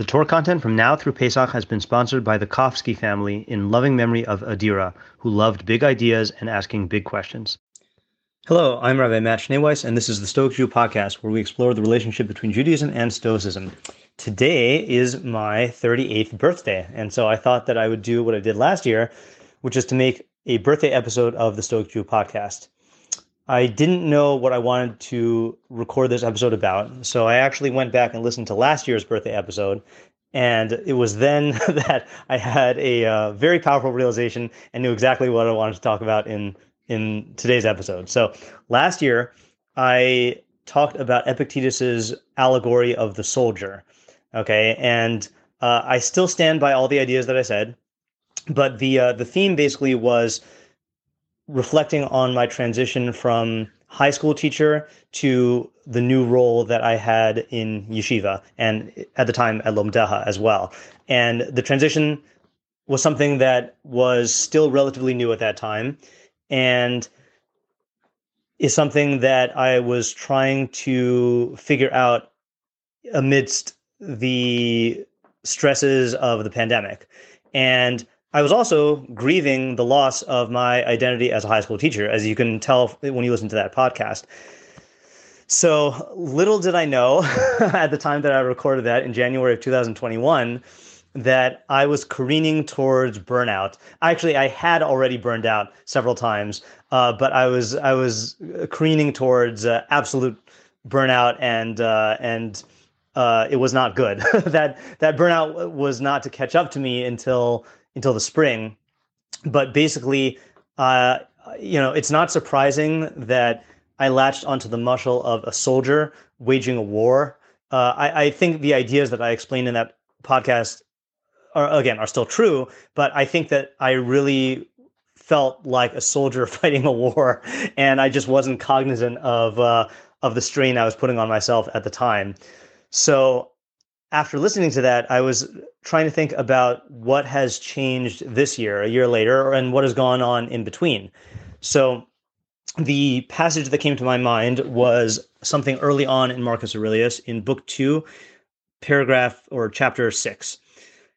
The Torah content from now through Pesach has been sponsored by the Kofsky family in loving memory of Adira, who loved big ideas and asking big questions. Hello, I'm Rabbi Matt Schneeweiss, and this is the Stoic Jew podcast, where we explore the relationship between Judaism and Stoicism. Today is my 38th birthday, and so I thought that I would do what I did last year, which is to make a birthday episode of the Stoic Jew podcast. I didn't know what I wanted to record this episode about. So I actually went back and listened to last year's birthday episode. And it was then that I had a uh, very powerful realization and knew exactly what I wanted to talk about in, in today's episode. So last year, I talked about Epictetus's allegory of the soldier. Okay. And uh, I still stand by all the ideas that I said. But the, uh, the theme basically was reflecting on my transition from high school teacher to the new role that I had in yeshiva and at the time at Lomdeha as well. And the transition was something that was still relatively new at that time and is something that I was trying to figure out amidst the stresses of the pandemic. And I was also grieving the loss of my identity as a high school teacher, as you can tell when you listen to that podcast. So little did I know at the time that I recorded that in January of 2021 that I was careening towards burnout. Actually, I had already burned out several times, uh, but I was I was careening towards uh, absolute burnout, and uh, and uh, it was not good. that that burnout was not to catch up to me until until the spring. But basically, uh, you know, it's not surprising that I latched onto the mashal of a soldier waging a war. Uh, I, I, think the ideas that I explained in that podcast are again are still true, but I think that I really felt like a soldier fighting a war, and I just wasn't cognizant of uh, of the strain I was putting on myself at the time. So after listening to that, I was trying to think about what has changed this year, a year later, and what has gone on in between. So, the passage that came to my mind was something early on in Marcus Aurelius in Book Two, paragraph or chapter six.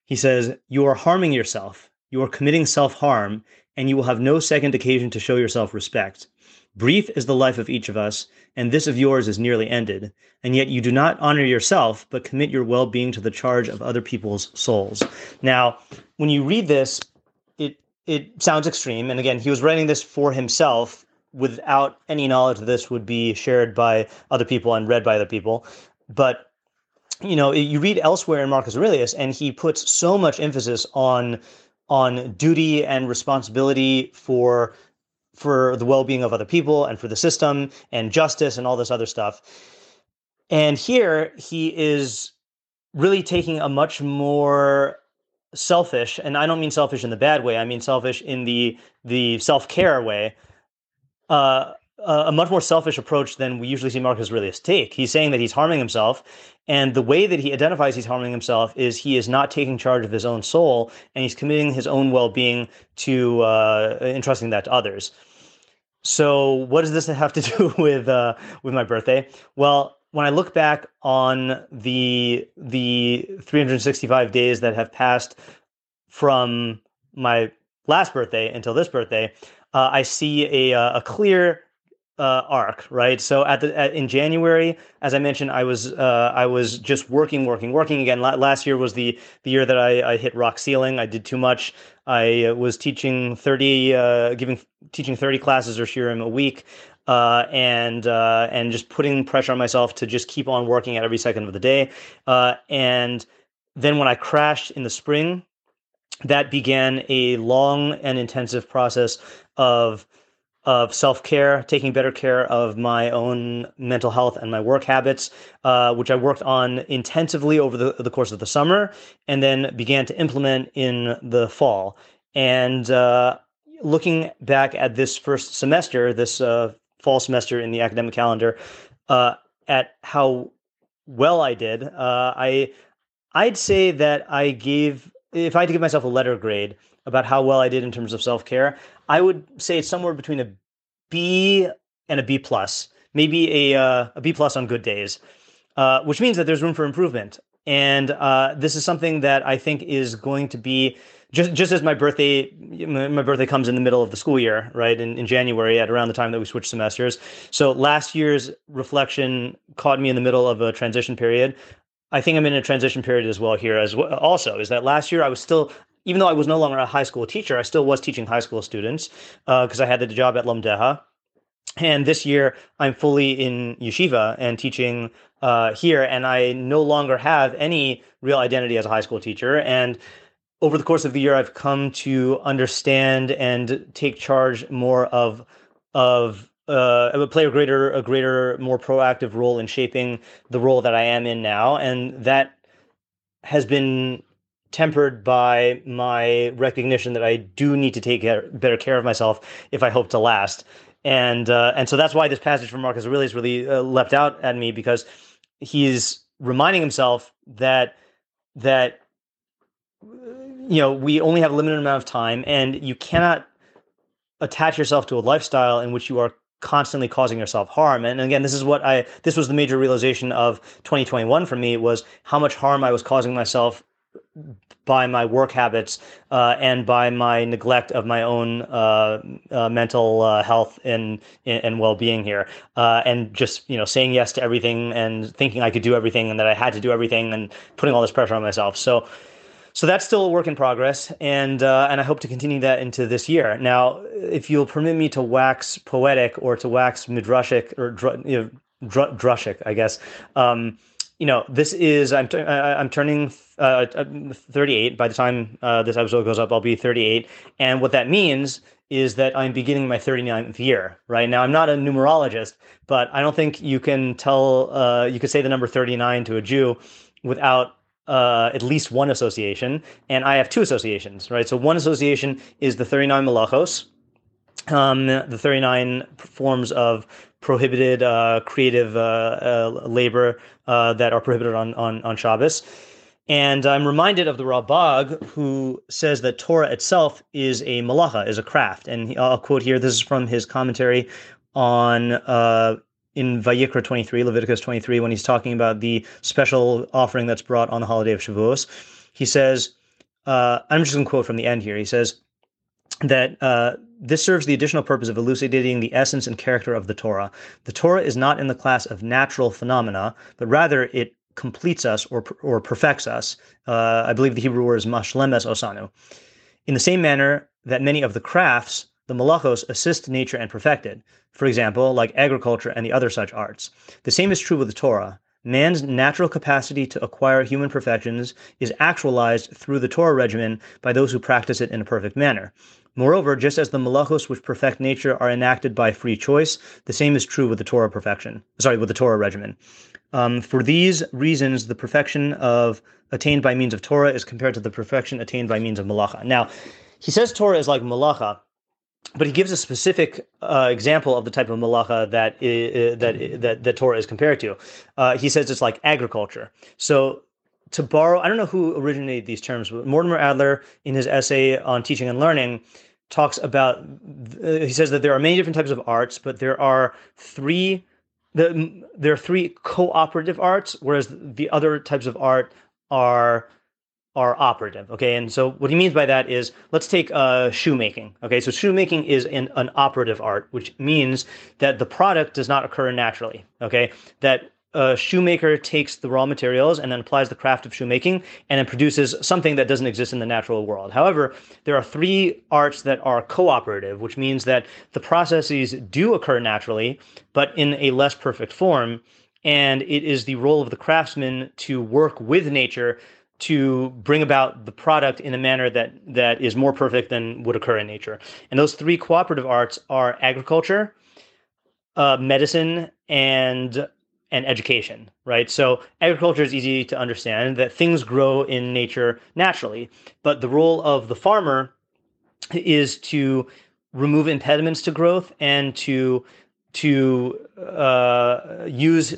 He says, You are harming yourself, you are committing self harm, and you will have no second occasion to show yourself respect. Brief is the life of each of us, and this of yours is nearly ended, and yet you do not honor yourself, but commit your well being to the charge of other people's souls. Now, when you read this, it it sounds extreme. And again, he was writing this for himself without any knowledge that this would be shared by other people and read by other people. But you know, you read elsewhere in Marcus Aurelius, and he puts so much emphasis on on duty and responsibility for for the well-being of other people and for the system and justice and all this other stuff. And here he is really taking a much more selfish and I don't mean selfish in the bad way, I mean selfish in the the self-care way. Uh, a much more selfish approach than we usually see Marcus Aurelius take. He's saying that he's harming himself, and the way that he identifies he's harming himself is he is not taking charge of his own soul, and he's committing his own well-being to uh, entrusting that to others. So, what does this have to do with uh, with my birthday? Well, when I look back on the the 365 days that have passed from my last birthday until this birthday, uh, I see a uh, a clear uh, arc, right? So at the at, in January, as I mentioned, I was uh, I was just working, working, working again. last year was the the year that I, I hit rock ceiling. I did too much. I uh, was teaching thirty, uh, giving teaching thirty classes or shiurim a week, uh, and uh, and just putting pressure on myself to just keep on working at every second of the day. and then when I crashed in the spring, that began a long and intensive process of of self care, taking better care of my own mental health and my work habits, uh, which I worked on intensively over the, the course of the summer and then began to implement in the fall. And uh, looking back at this first semester, this uh, fall semester in the academic calendar, uh, at how well I did, uh, I I'd say that I gave, if I had to give myself a letter grade about how well I did in terms of self care, I would say it's somewhere between a B and a B plus, maybe a uh, a B plus on good days, uh, which means that there's room for improvement. and uh, this is something that I think is going to be just just as my birthday my birthday comes in the middle of the school year right in, in january at around the time that we switch semesters so last year's reflection caught me in the middle of a transition period i think i'm in a transition period as well here as well also is that last year i was still even though i was no longer a high school teacher i still was teaching high school students because uh, i had the job at lomdeha and this year i'm fully in yeshiva and teaching uh, here and i no longer have any real identity as a high school teacher. And over the course of the year, I've come to understand and take charge more of of uh, play a greater a greater more proactive role in shaping the role that I am in now, and that has been tempered by my recognition that I do need to take better care of myself if I hope to last. And uh, and so that's why this passage from Marcus Aurelius really uh, leapt out at me because he's reminding himself that that you know, we only have a limited amount of time, and you cannot attach yourself to a lifestyle in which you are constantly causing yourself harm. And again, this is what I this was the major realization of 2021 for me was how much harm I was causing myself by my work habits uh, and by my neglect of my own uh, uh, mental uh, health and and well being here, uh, and just you know saying yes to everything and thinking I could do everything and that I had to do everything and putting all this pressure on myself. So so that's still a work in progress, and uh, and I hope to continue that into this year. Now, if you'll permit me to wax poetic or to wax midrashic or you know, dr- drushic, I guess. Um, you know, this is I'm t- I'm turning uh, 38. By the time uh, this episode goes up, I'll be 38, and what that means is that I'm beginning my 39th year. Right now, I'm not a numerologist, but I don't think you can tell uh, you could say the number 39 to a Jew without uh, at least one association, and I have two associations, right? So one association is the 39 malachos, um, the 39 forms of prohibited uh, creative uh, uh labor uh, that are prohibited on, on, on Shabbos. And I'm reminded of the Ralbag, who says that Torah itself is a malacha, is a craft. And I'll quote here, this is from his commentary on uh, in Vayikra 23, Leviticus 23, when he's talking about the special offering that's brought on the holiday of Shavuos, he says, uh, I'm just going to quote from the end here. He says that uh, this serves the additional purpose of elucidating the essence and character of the Torah. The Torah is not in the class of natural phenomena, but rather it completes us or, or perfects us. Uh, I believe the Hebrew word is mashlemes osanu. In the same manner that many of the crafts the malachos assist nature and perfect it, for example, like agriculture and the other such arts. The same is true with the Torah. Man's natural capacity to acquire human perfections is actualized through the Torah regimen by those who practice it in a perfect manner. Moreover, just as the malachos which perfect nature are enacted by free choice, the same is true with the Torah perfection. Sorry, with the Torah regimen. Um, for these reasons, the perfection of attained by means of Torah is compared to the perfection attained by means of malacha. Now, he says Torah is like malacha, but he gives a specific uh, example of the type of malacha that that that that Torah is compared to. Uh, he says it's like agriculture. So to borrow, I don't know who originated these terms, but Mortimer Adler in his essay on teaching and learning talks about. Uh, he says that there are many different types of arts, but there are three. The, there are three cooperative arts, whereas the other types of art are are operative. Okay, and so what he means by that is let's take uh, shoemaking. Okay, so shoemaking is an, an operative art, which means that the product does not occur naturally. Okay, that a shoemaker takes the raw materials and then applies the craft of shoemaking and then produces something that doesn't exist in the natural world. However, there are three arts that are cooperative, which means that the processes do occur naturally, but in a less perfect form. And it is the role of the craftsman to work with nature to bring about the product in a manner that that is more perfect than would occur in nature. And those three cooperative arts are agriculture, uh, medicine, and and education. Right. So agriculture is easy to understand that things grow in nature naturally, but the role of the farmer is to remove impediments to growth and to to uh, use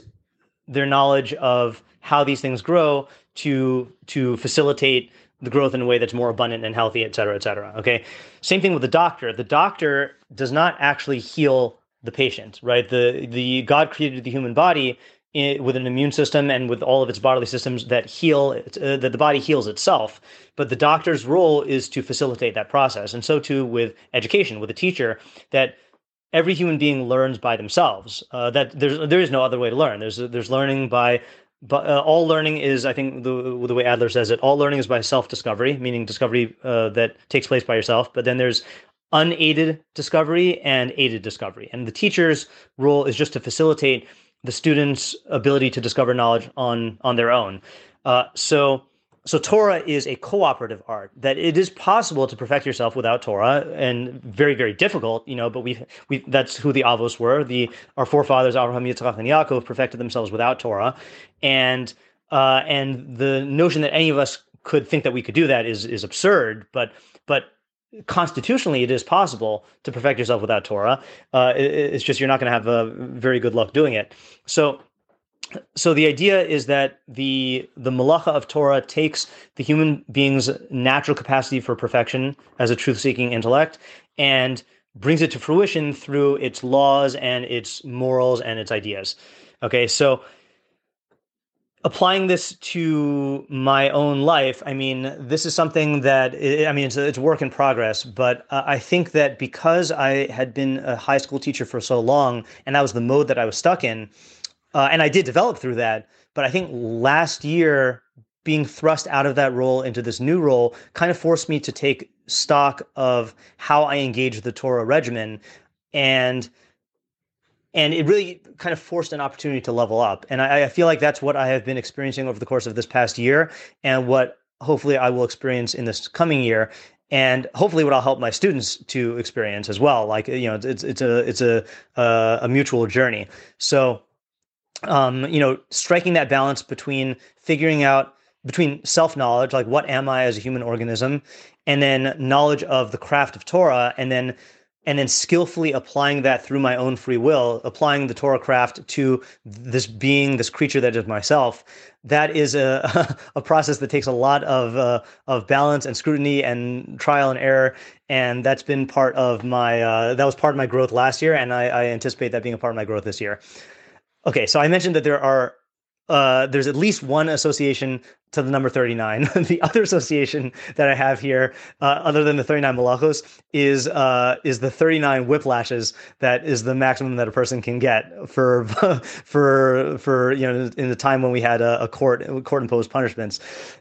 their knowledge of how these things grow to to facilitate the growth in a way that's more abundant and healthy, et cetera, et cetera. Okay. Same thing with the doctor. The doctor does not actually heal the patient, right? The the God created the human body with an immune system and with all of its bodily systems that heal uh, that the body heals itself but the doctor's role is to facilitate that process and so too with education with a teacher that every human being learns by themselves uh, that there's there is no other way to learn there's there's learning by but uh, all learning is i think the the way adler says it all learning is by self discovery meaning discovery uh, that takes place by yourself but then there's unaided discovery and aided discovery. And the teacher's role is just to facilitate the student's ability to discover knowledge on on their own. Uh, so so Torah is a cooperative art that it is possible to perfect yourself without Torah and very very difficult you know but we we that's who the avos were. The our forefathers Abraham Yitzchak and Yaakov perfected themselves without Torah. And uh, and the notion that any of us could think that we could do that is is absurd but but constitutionally it is possible to perfect yourself without Torah. Uh, it, it's just you're not going to have a very good luck doing it. So, so the idea is that the the malacha of Torah takes the human being's natural capacity for perfection as a truth-seeking intellect and brings it to fruition through its laws and its morals and its ideas. Okay, so applying this to my own life, I mean, this is something that I mean, it's it's work in progress. But uh, I think that because I had been a high school teacher for so long, and that was the mode that I was stuck in, uh, and I did develop through that. But I think last year, being thrust out of that role into this new role, kind of forced me to take stock of how I engage the Torah regimen, and and it really kind of forced an opportunity to level up. And I, I, feel like that's what I have been experiencing over the course of this past year, and what hopefully I will experience in this coming year, and hopefully what I'll help my students to experience as well. Like you know, it's it's a it's a a, a mutual journey. So, um, you know, striking that balance between figuring out between self knowledge, like what am I as a human organism, and then knowledge of the craft of Torah, and then and then skillfully applying that through my own free will, applying the Torah craft to this being, this creature that is myself, that is a a process that takes a lot of uh, of balance and scrutiny and trial and error, and that's been part of my uh, that was part of my growth last year, and I, I anticipate that being a part of my growth this year. Okay, so I mentioned that there are uh, there's at least one association to the number 39. the other association that I have here, uh, other than the 39 malachos, is uh, is the 39 whiplashes. That is the maximum that a person can get for for for you know in the time when we had a, a court court imposed punishments,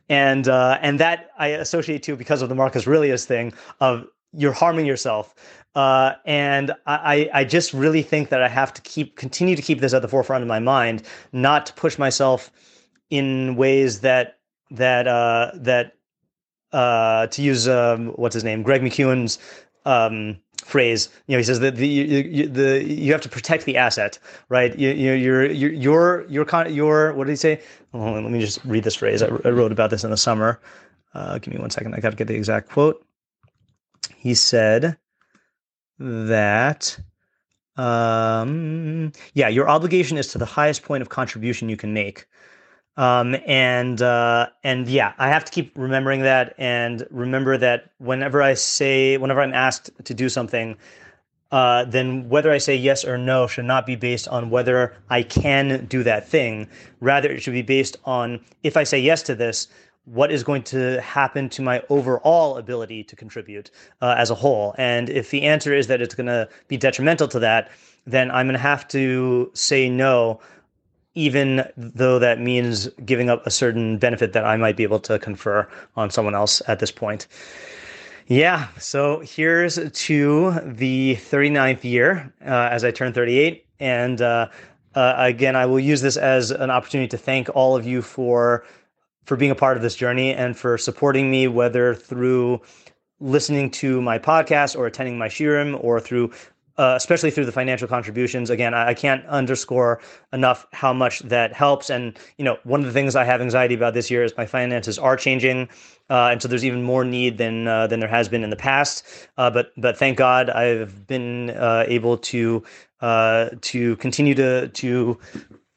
and uh, and that I associate to because of the Marcus Aurelius thing of you're harming yourself. Uh, and I, I just really think that I have to keep continue to keep this at the forefront of my mind, not to push myself in ways that that uh, that uh, to use um, what's his name, Greg McKeown's um, phrase. You know, he says that the you, the you have to protect the asset, right? You, you your your con your what did he say? Let me just read this phrase. I, I wrote about this in the summer. Uh, give me one second. I got to get the exact quote. He said that um, yeah, your obligation is to the highest point of contribution you can make. Um, and uh, and yeah, I have to keep remembering that and remember that whenever I say, whenever I'm asked to do something, uh, then whether I say yes or no should not be based on whether I can do that thing. Rather, it should be based on if I say yes to this, what is going to happen to my overall ability to contribute uh, as a whole. And if the answer is that it's going to be detrimental to that, then I'm going to have to say no, even though that means giving up a certain benefit that I might be able to confer on someone else at this point. Yeah, so here's to the 39th year uh, as I turn 38. And uh, uh, again, I will use this as an opportunity to thank all of you for for being a part of this journey and for supporting me, whether through listening to my podcast or attending my shiurim or through uh, especially through the financial contributions. Again, I, I, can't underscore enough how much that helps. And you know, one of the things I have anxiety about this year is my finances are changing, uh, and so there's even more need than uh, than there has been in the past. Uh, but but thank God I've been uh, able to uh, to continue to to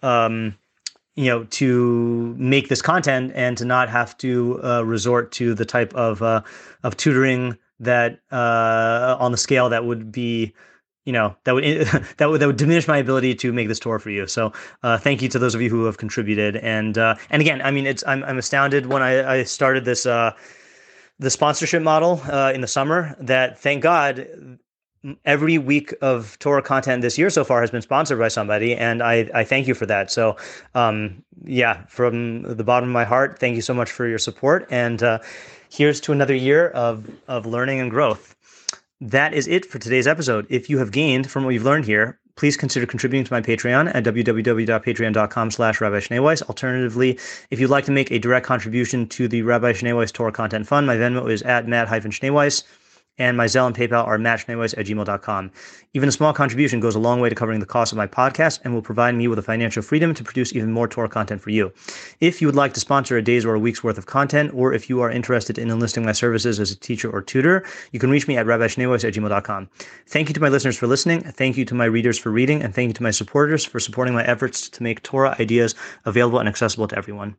um, you know to make this content and to not have to uh, resort to the type of uh, of tutoring that uh, on the scale that would be you know that would that would that would diminish my ability to make this tour for you. So uh, thank you to those of you who have contributed. And uh, and again, I mean, it's I'm I'm astounded when I, I started this uh, the sponsorship model uh, in the summer. That thank God every week of Torah content this year so far has been sponsored by somebody, and I, I thank you for that. So, um, yeah, from the bottom of my heart, thank you so much for your support, and uh, here's to another year of of learning and growth. That is it for today's episode. If you have gained from what you've learned here, please consider contributing to my Patreon at www.patreon.com slash Rabbi Schneeweiss. Alternatively, if you'd like to make a direct contribution to the Rabbi Schneeweiss Torah Content Fund, my Venmo is at matt-schneeweiss and my Zelle and PayPal are mattschneeweiss at gmail.com. Even a small contribution goes a long way to covering the cost of my podcast and will provide me with the financial freedom to produce even more Torah content for you. If you would like to sponsor a day's or a week's worth of content, or if you are interested in enlisting my services as a teacher or tutor, you can reach me at rabbischneeweiss at gmail.com. Thank you to my listeners for listening. Thank you to my readers for reading. And thank you to my supporters for supporting my efforts to make Torah ideas available and accessible to everyone.